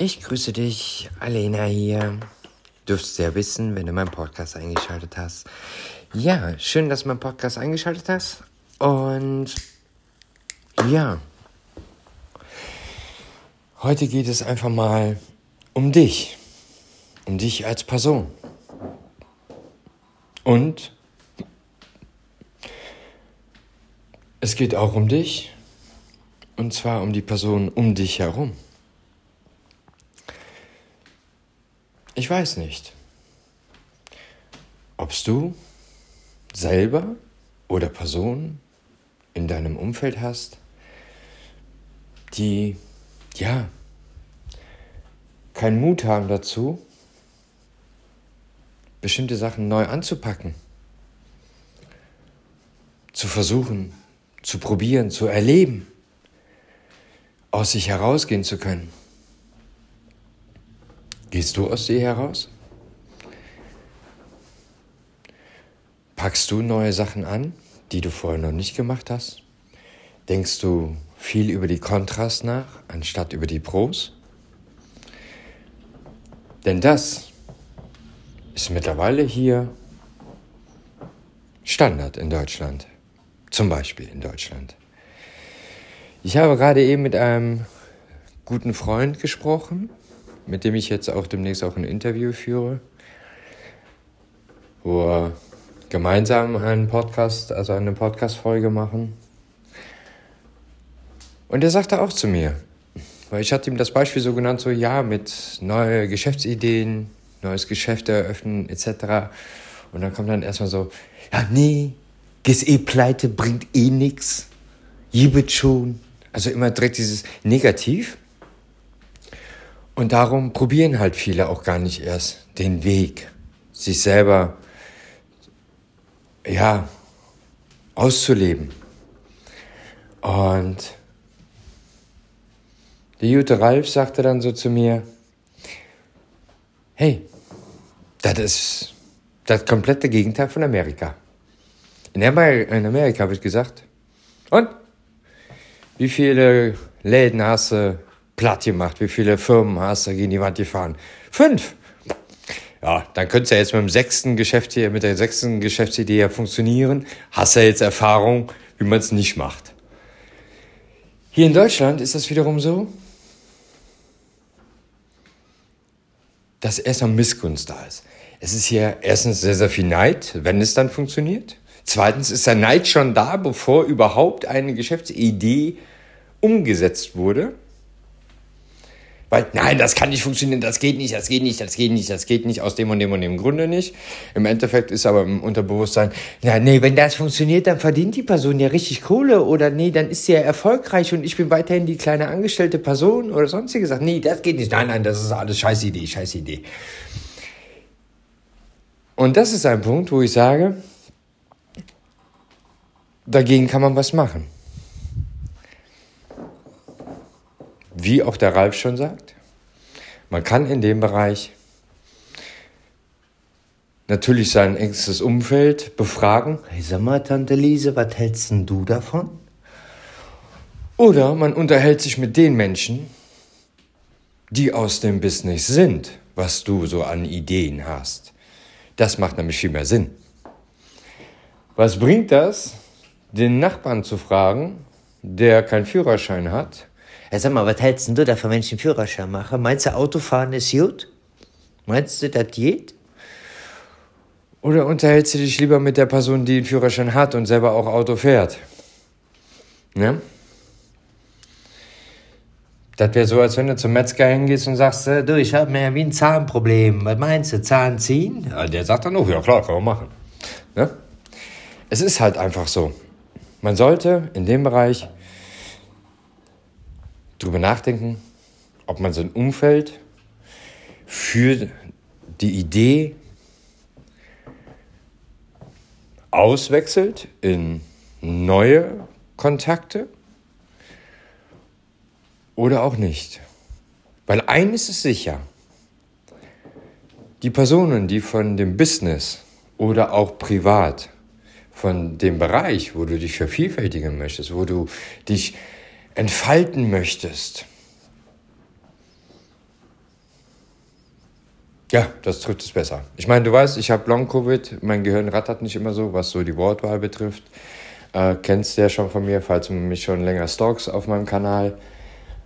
Ich grüße dich, Alena hier. Dürftest ja wissen, wenn du meinen Podcast eingeschaltet hast. Ja, schön, dass du meinen Podcast eingeschaltet hast. Und ja, heute geht es einfach mal um dich. Um dich als Person. Und es geht auch um dich. Und zwar um die Person um dich herum. Ich weiß nicht, ob du selber oder Personen in deinem Umfeld hast, die, ja, keinen Mut haben dazu, bestimmte Sachen neu anzupacken, zu versuchen, zu probieren, zu erleben, aus sich herausgehen zu können. Gehst du aus dir heraus? Packst du neue Sachen an, die du vorher noch nicht gemacht hast? Denkst du viel über die Kontras nach, anstatt über die Pros? Denn das ist mittlerweile hier Standard in Deutschland. Zum Beispiel in Deutschland. Ich habe gerade eben mit einem guten Freund gesprochen, mit dem ich jetzt auch demnächst auch ein Interview führe, wo wir gemeinsam einen Podcast, also eine Podcast-Folge machen. Und er sagte auch zu mir, weil ich hatte ihm das Beispiel so genannt, so ja, mit neue Geschäftsideen, neues Geschäft eröffnen, etc. Und dann kommt dann erstmal so, ja, nee, gehst eh pleite, bringt eh nix, jibet schon. Also immer direkt dieses Negativ. Und darum probieren halt viele auch gar nicht erst den Weg, sich selber, ja, auszuleben. Und der gute Ralf sagte dann so zu mir, hey, das ist das komplette Gegenteil von Amerika. In, Amerika, in Amerika habe ich gesagt, und? Wie viele Läden hast du platt gemacht. Wie viele Firmen hast du gegen die Wand gefahren? Fünf. Ja, dann könnte es ja jetzt mit dem sechsten Geschäft hier, mit der sechsten Geschäftsidee ja funktionieren. Hast ja jetzt Erfahrung, wie man es nicht macht. Hier in Deutschland ist das wiederum so, dass erstmal Missgunst da ist. Es ist hier erstens sehr, sehr viel Neid, wenn es dann funktioniert. Zweitens ist der Neid schon da, bevor überhaupt eine Geschäftsidee umgesetzt wurde. Weil, nein, das kann nicht funktionieren, das geht nicht, das geht nicht, das geht nicht, das geht nicht, aus dem und dem und dem Grunde nicht. Im Endeffekt ist aber im Unterbewusstsein, ja, nee, wenn das funktioniert, dann verdient die Person ja richtig Kohle oder nee, dann ist sie ja erfolgreich und ich bin weiterhin die kleine angestellte Person oder sonstige Sachen. Nee, das geht nicht. Nein, nein, das ist alles scheiß Idee, scheiß Idee. Und das ist ein Punkt, wo ich sage, dagegen kann man was machen. Wie auch der Ralf schon sagt, man kann in dem Bereich natürlich sein engstes Umfeld befragen. Hey, sag mal, Tante Lise, was hältst denn du davon? Oder man unterhält sich mit den Menschen, die aus dem Business sind, was du so an Ideen hast. Das macht nämlich viel mehr Sinn. Was bringt das, den Nachbarn zu fragen, der keinen Führerschein hat, ja, sag mal, was hältst du davon, wenn ich einen Führerschein mache? Meinst du, Autofahren ist gut? Meinst du, das geht? Oder unterhältst du dich lieber mit der Person, die einen Führerschein hat und selber auch Auto fährt? Ne? Das wäre so, als wenn du zum Metzger hingehst und sagst, äh, du, ich habe mir wie ein Zahnproblem. Was meinst du, Zahn ziehen? Ja, der sagt dann auch, ja klar, kann man machen. Ne? Es ist halt einfach so. Man sollte in dem Bereich drüber nachdenken, ob man sein Umfeld für die Idee auswechselt in neue Kontakte oder auch nicht. Weil eines ist sicher, die Personen, die von dem Business oder auch privat, von dem Bereich, wo du dich vervielfältigen möchtest, wo du dich entfalten möchtest, Ja, das trifft es besser. Ich meine, du weißt, ich habe Long-Covid, mein Gehirn rattert nicht immer so, was so die Wortwahl betrifft. Äh, kennst du ja schon von mir, falls du mich schon länger stalkst auf meinem Kanal.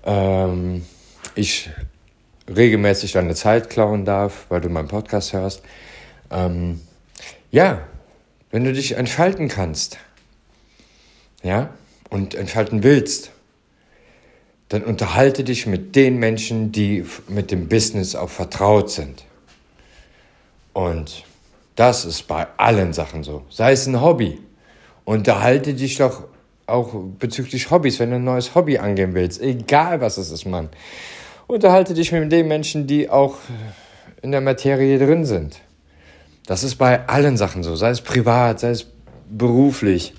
Ähm, ich regelmäßig deine Zeit klauen darf, weil du meinen Podcast hörst. Ähm, ja, wenn du dich entfalten kannst, ja, und entfalten willst, dann unterhalte dich mit den Menschen, die mit dem Business auch vertraut sind. Und das ist bei allen Sachen so. Sei es ein Hobby. Unterhalte dich doch auch bezüglich Hobbys, wenn du ein neues Hobby angehen willst. Egal was es ist, Mann. Unterhalte dich mit den Menschen, die auch in der Materie drin sind. Das ist bei allen Sachen so. Sei es privat, sei es beruflich.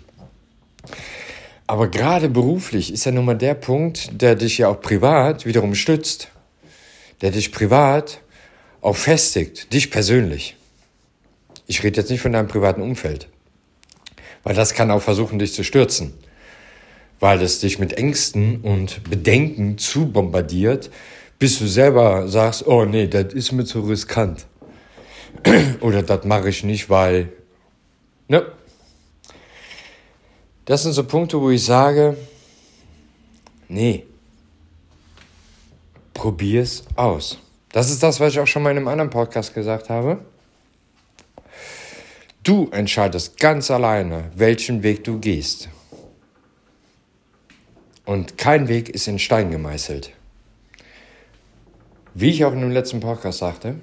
Aber gerade beruflich ist ja nun mal der Punkt, der dich ja auch privat wiederum stützt, der dich privat auch festigt, dich persönlich. Ich rede jetzt nicht von deinem privaten Umfeld, weil das kann auch versuchen, dich zu stürzen, weil es dich mit Ängsten und Bedenken zu bombardiert, bis du selber sagst, oh nee, das ist mir zu riskant. Oder das mache ich nicht, weil, ne, das sind so Punkte, wo ich sage, nee, probier's aus. Das ist das, was ich auch schon mal in einem anderen Podcast gesagt habe. Du entscheidest ganz alleine, welchen Weg du gehst. Und kein Weg ist in Stein gemeißelt. Wie ich auch in dem letzten Podcast sagte,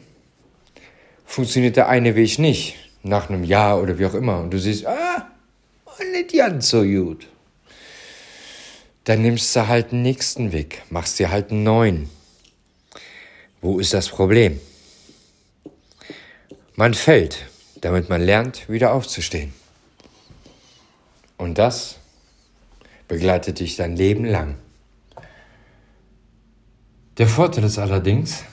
funktioniert der eine Weg nicht nach einem Jahr oder wie auch immer. Und du siehst, ah, nicht ganz so gut. Dann nimmst du halt den nächsten Weg, machst dir halt einen neuen. Wo ist das Problem? Man fällt, damit man lernt, wieder aufzustehen. Und das begleitet dich dein Leben lang. Der Vorteil ist allerdings,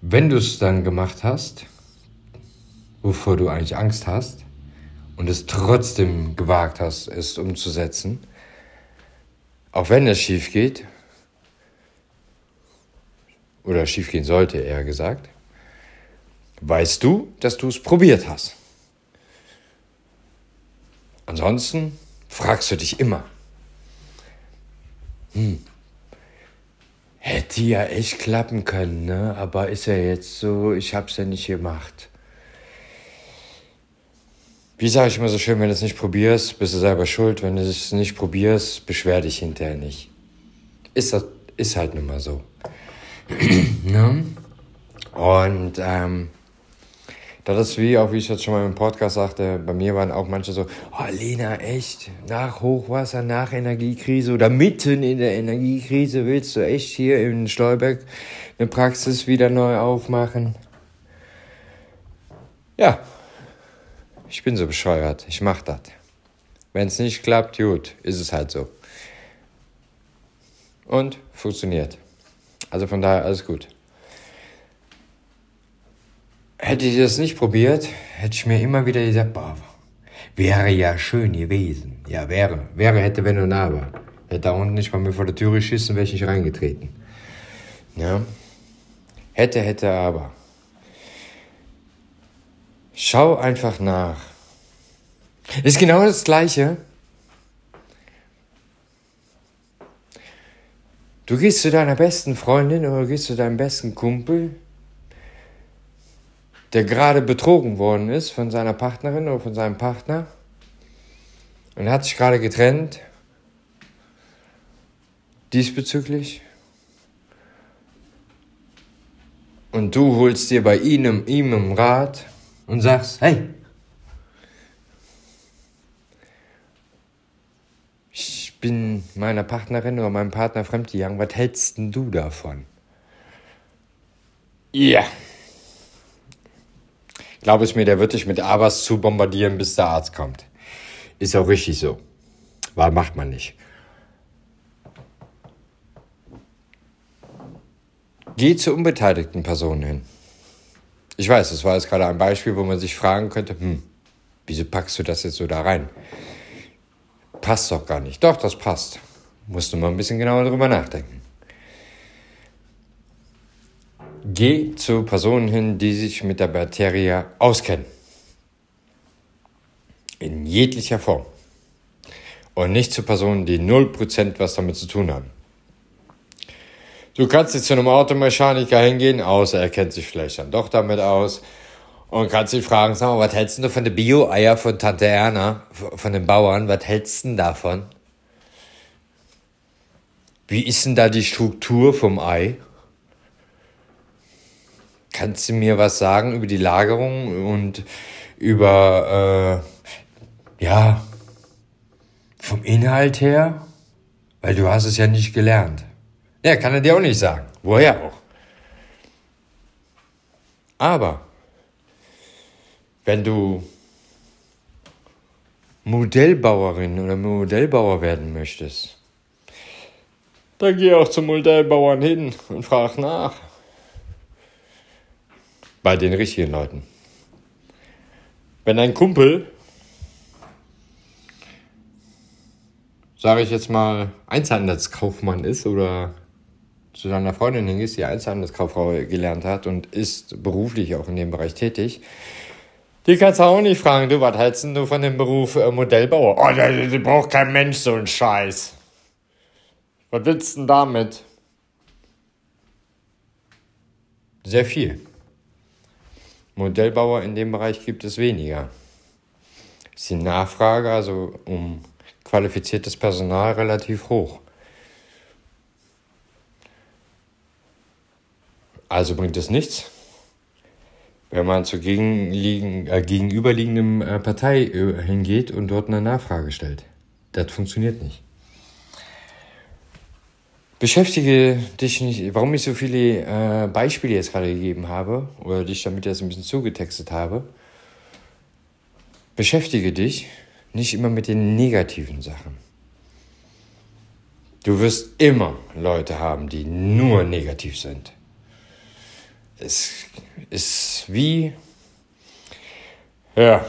wenn du es dann gemacht hast, wovor du eigentlich Angst hast, und es trotzdem gewagt hast, es umzusetzen, auch wenn es schief geht, oder schief gehen sollte, eher gesagt, weißt du, dass du es probiert hast. Ansonsten fragst du dich immer, hm, hätte ja echt klappen können, ne? aber ist ja jetzt so, ich hab's ja nicht gemacht. Wie sage ich immer so schön, wenn du es nicht probierst, bist du selber schuld. Wenn du es nicht probierst, beschwer dich hinterher nicht. Ist, das, ist halt nun mal so. ne? Und ähm, das ist wie, auch wie ich jetzt schon mal im Podcast sagte, bei mir waren auch manche so, oh Lena, echt, nach Hochwasser, nach Energiekrise oder mitten in der Energiekrise willst du echt hier in Stolberg eine Praxis wieder neu aufmachen? Ja, ich bin so bescheuert, ich mach das. Wenn es nicht klappt, gut, ist es halt so. Und funktioniert. Also von daher alles gut. Hätte ich das nicht probiert, hätte ich mir immer wieder gesagt, boah, wäre ja schön gewesen. Ja, wäre. Wäre, hätte, wenn und aber. Hätte da unten nicht mal mir vor der Tür geschissen, wäre ich nicht reingetreten. Ja. Hätte, hätte, aber. Schau einfach nach. Ist genau das Gleiche. Du gehst zu deiner besten Freundin oder gehst zu deinem besten Kumpel, der gerade betrogen worden ist von seiner Partnerin oder von seinem Partner und hat sich gerade getrennt diesbezüglich. Und du holst dir bei ihm, ihm einen Rat und sagst, hey, ich bin meiner Partnerin oder meinem Partner fremdgegangen, was hältst denn du davon? Ja. Yeah. Glaube es mir, der wird dich mit Abers zu bombardieren, bis der Arzt kommt. Ist auch richtig so. Weil macht man nicht. Geh zu unbeteiligten Personen hin. Ich weiß, das war jetzt gerade ein Beispiel, wo man sich fragen könnte, hm, wieso packst du das jetzt so da rein? Passt doch gar nicht. Doch, das passt. Musst du mal ein bisschen genauer drüber nachdenken. geh zu Personen hin, die sich mit der Materie auskennen. In jeglicher Form. Und nicht zu Personen, die 0% was damit zu tun haben. Du kannst jetzt zu einem Automechaniker hingehen, außer er kennt sich vielleicht dann doch damit aus. Und kannst dich fragen, sag mal, was hältst du von den Bio-Eier von Tante Erna, von den Bauern? Was hältst du davon? Wie ist denn da die Struktur vom Ei? Kannst du mir was sagen über die Lagerung und über, äh, ja, vom Inhalt her? Weil du hast es ja nicht gelernt. Ja, kann er dir auch nicht sagen. Woher auch? Aber wenn du Modellbauerin oder Modellbauer werden möchtest, dann geh auch zum Modellbauern hin und frag nach. Bei den richtigen Leuten. Wenn ein Kumpel, sage ich jetzt mal, Einzelhandelskaufmann ist oder zu seiner Freundin hingehst, die Einzelhandelskauffrau gelernt hat und ist beruflich auch in dem Bereich tätig, die kannst du auch nicht fragen, du, was hältst du von dem Beruf äh, Modellbauer? Oh, da, da braucht kein Mensch so einen Scheiß. Was willst du denn damit? Sehr viel. Modellbauer in dem Bereich gibt es weniger. Ist die Nachfrage also um qualifiziertes Personal relativ hoch. Also bringt es nichts, wenn man zur äh, gegenüberliegenden äh, Partei äh, hingeht und dort eine Nachfrage stellt. Das funktioniert nicht. Beschäftige dich nicht, warum ich so viele äh, Beispiele jetzt gerade gegeben habe oder dich damit jetzt ein bisschen zugetextet habe. Beschäftige dich nicht immer mit den negativen Sachen. Du wirst immer Leute haben, die nur negativ sind es ist wie, ja,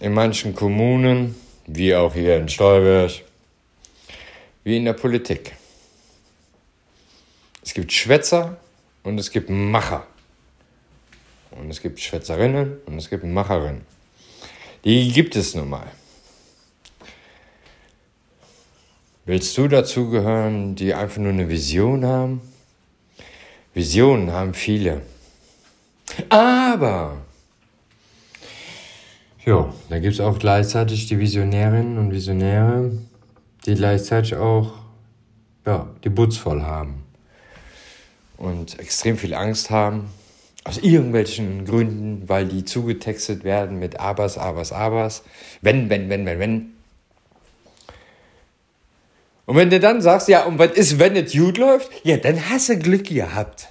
in manchen Kommunen, wie auch hier in Stolberg, wie in der Politik. Es gibt Schwätzer und es gibt Macher. Und es gibt Schwätzerinnen und es gibt Macherinnen. Die gibt es nun mal. Willst du dazu gehören, die einfach nur eine Vision haben? Visionen haben viele. Aber, ja, da gibt es auch gleichzeitig die Visionärinnen und Visionäre, die gleichzeitig auch, ja, die Butz voll haben. Und extrem viel Angst haben, aus irgendwelchen Gründen, weil die zugetextet werden mit Abers, Abers, Abers. Wenn, wenn, wenn, wenn, wenn. Und wenn du dann sagst, ja, und was ist, wenn es gut läuft? Ja, dann hast du Glück gehabt.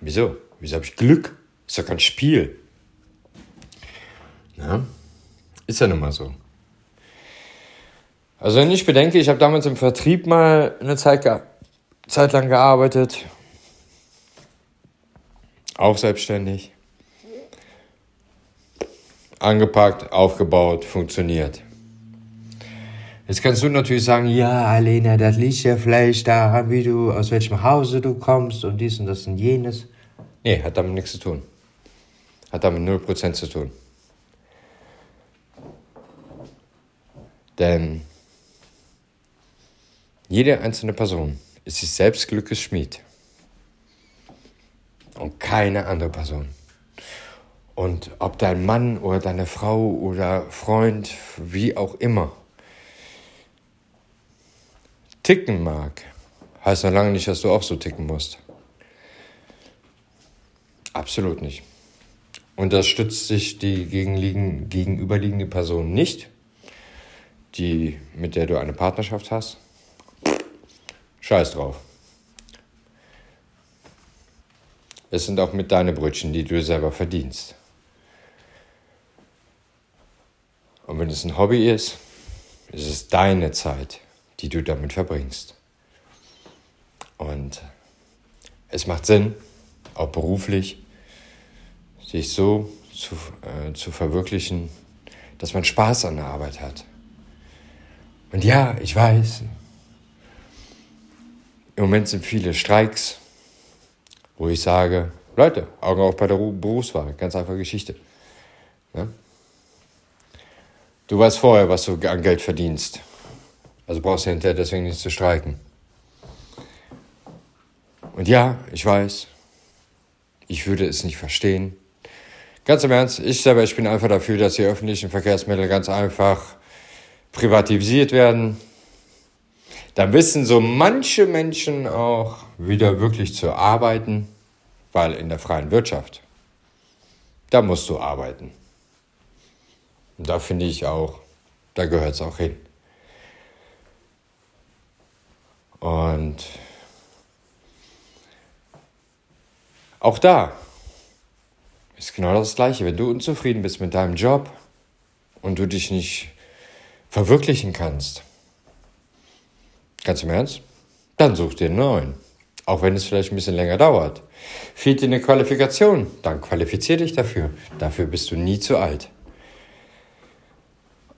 Wieso? Wieso habe ich Glück? Ist doch kein Spiel. Ja, ist ja nun mal so. Also wenn ich bedenke, ich habe damals im Vertrieb mal eine Zeit, Zeit lang gearbeitet. Auch selbstständig. Angepackt, aufgebaut, funktioniert. Jetzt kannst du natürlich sagen, ja, Alena, das liegt ja vielleicht daran, wie du, aus welchem Hause du kommst und dies und das und jenes. Nee, hat damit nichts zu tun. Hat damit 0% zu tun. Denn jede einzelne Person ist sich selbst Glückes Schmied. Und keine andere Person. Und ob dein Mann oder deine Frau oder Freund, wie auch immer, ticken mag, heißt noch lange nicht, dass du auch so ticken musst. Absolut nicht. Unterstützt sich die gegenüberliegende Person nicht, die, mit der du eine Partnerschaft hast? Scheiß drauf. Es sind auch mit deine Brötchen, die du selber verdienst. Und wenn es ein Hobby ist, ist es deine Zeit, die du damit verbringst. Und es macht Sinn, auch beruflich, sich so zu, äh, zu verwirklichen, dass man Spaß an der Arbeit hat. Und ja, ich weiß, im Moment sind viele Streiks, wo ich sage, Leute, Augen auf bei der Berufswahl, ganz einfache Geschichte. Ja? Du weißt vorher, was du an Geld verdienst. Also brauchst du hinterher deswegen nicht zu streiken. Und ja, ich weiß, ich würde es nicht verstehen. Ganz im Ernst, ich selber, ich bin einfach dafür, dass die öffentlichen Verkehrsmittel ganz einfach privatisiert werden. Dann wissen so manche Menschen auch wieder wirklich zu arbeiten, weil in der freien Wirtschaft, da musst du arbeiten. Und da finde ich auch, da gehört es auch hin. Und auch da ist genau das Gleiche. Wenn du unzufrieden bist mit deinem Job und du dich nicht verwirklichen kannst, ganz im Ernst, dann such dir einen neuen. Auch wenn es vielleicht ein bisschen länger dauert. Fehlt dir eine Qualifikation, dann qualifizier dich dafür. Dafür bist du nie zu alt.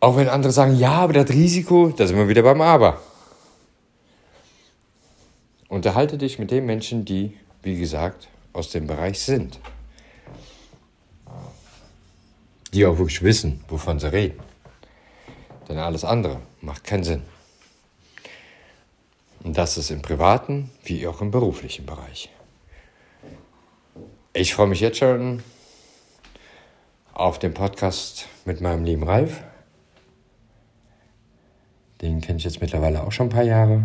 Auch wenn andere sagen, ja, aber das Risiko, da sind wir wieder beim Aber. Unterhalte dich mit den Menschen, die, wie gesagt, aus dem Bereich sind. Die auch wirklich wissen, wovon sie reden. Denn alles andere macht keinen Sinn. Und das ist im privaten wie auch im beruflichen Bereich. Ich freue mich jetzt schon auf den Podcast mit meinem lieben Ralf. Den kenne ich jetzt mittlerweile auch schon ein paar Jahre.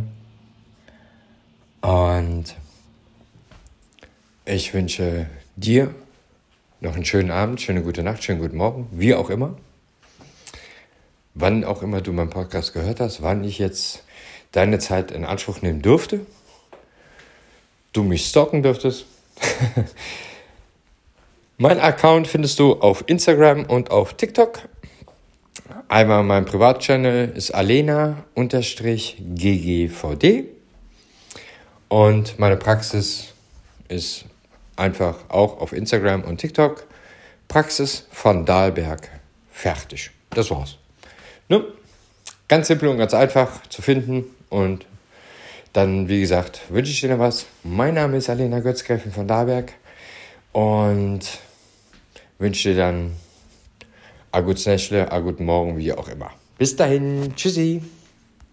Und ich wünsche dir noch einen schönen Abend, schöne gute Nacht, schönen guten Morgen, wie auch immer. Wann auch immer du meinen Podcast gehört hast, wann ich jetzt deine Zeit in Anspruch nehmen durfte, du mich stalken dürftest. mein Account findest du auf Instagram und auf TikTok. Einmal mein Privatchannel ist alena-ggvd und meine Praxis ist einfach auch auf Instagram und TikTok. Praxis von Dahlberg. Fertig. Das war's. Ne? Ganz simpel und ganz einfach zu finden. Und dann, wie gesagt, wünsche ich dir noch was. Mein Name ist Alena Götzgräfin von Dahlberg. Und wünsche dir dann a gutes Nächtle, a guten Morgen, wie auch immer. Bis dahin. Tschüssi.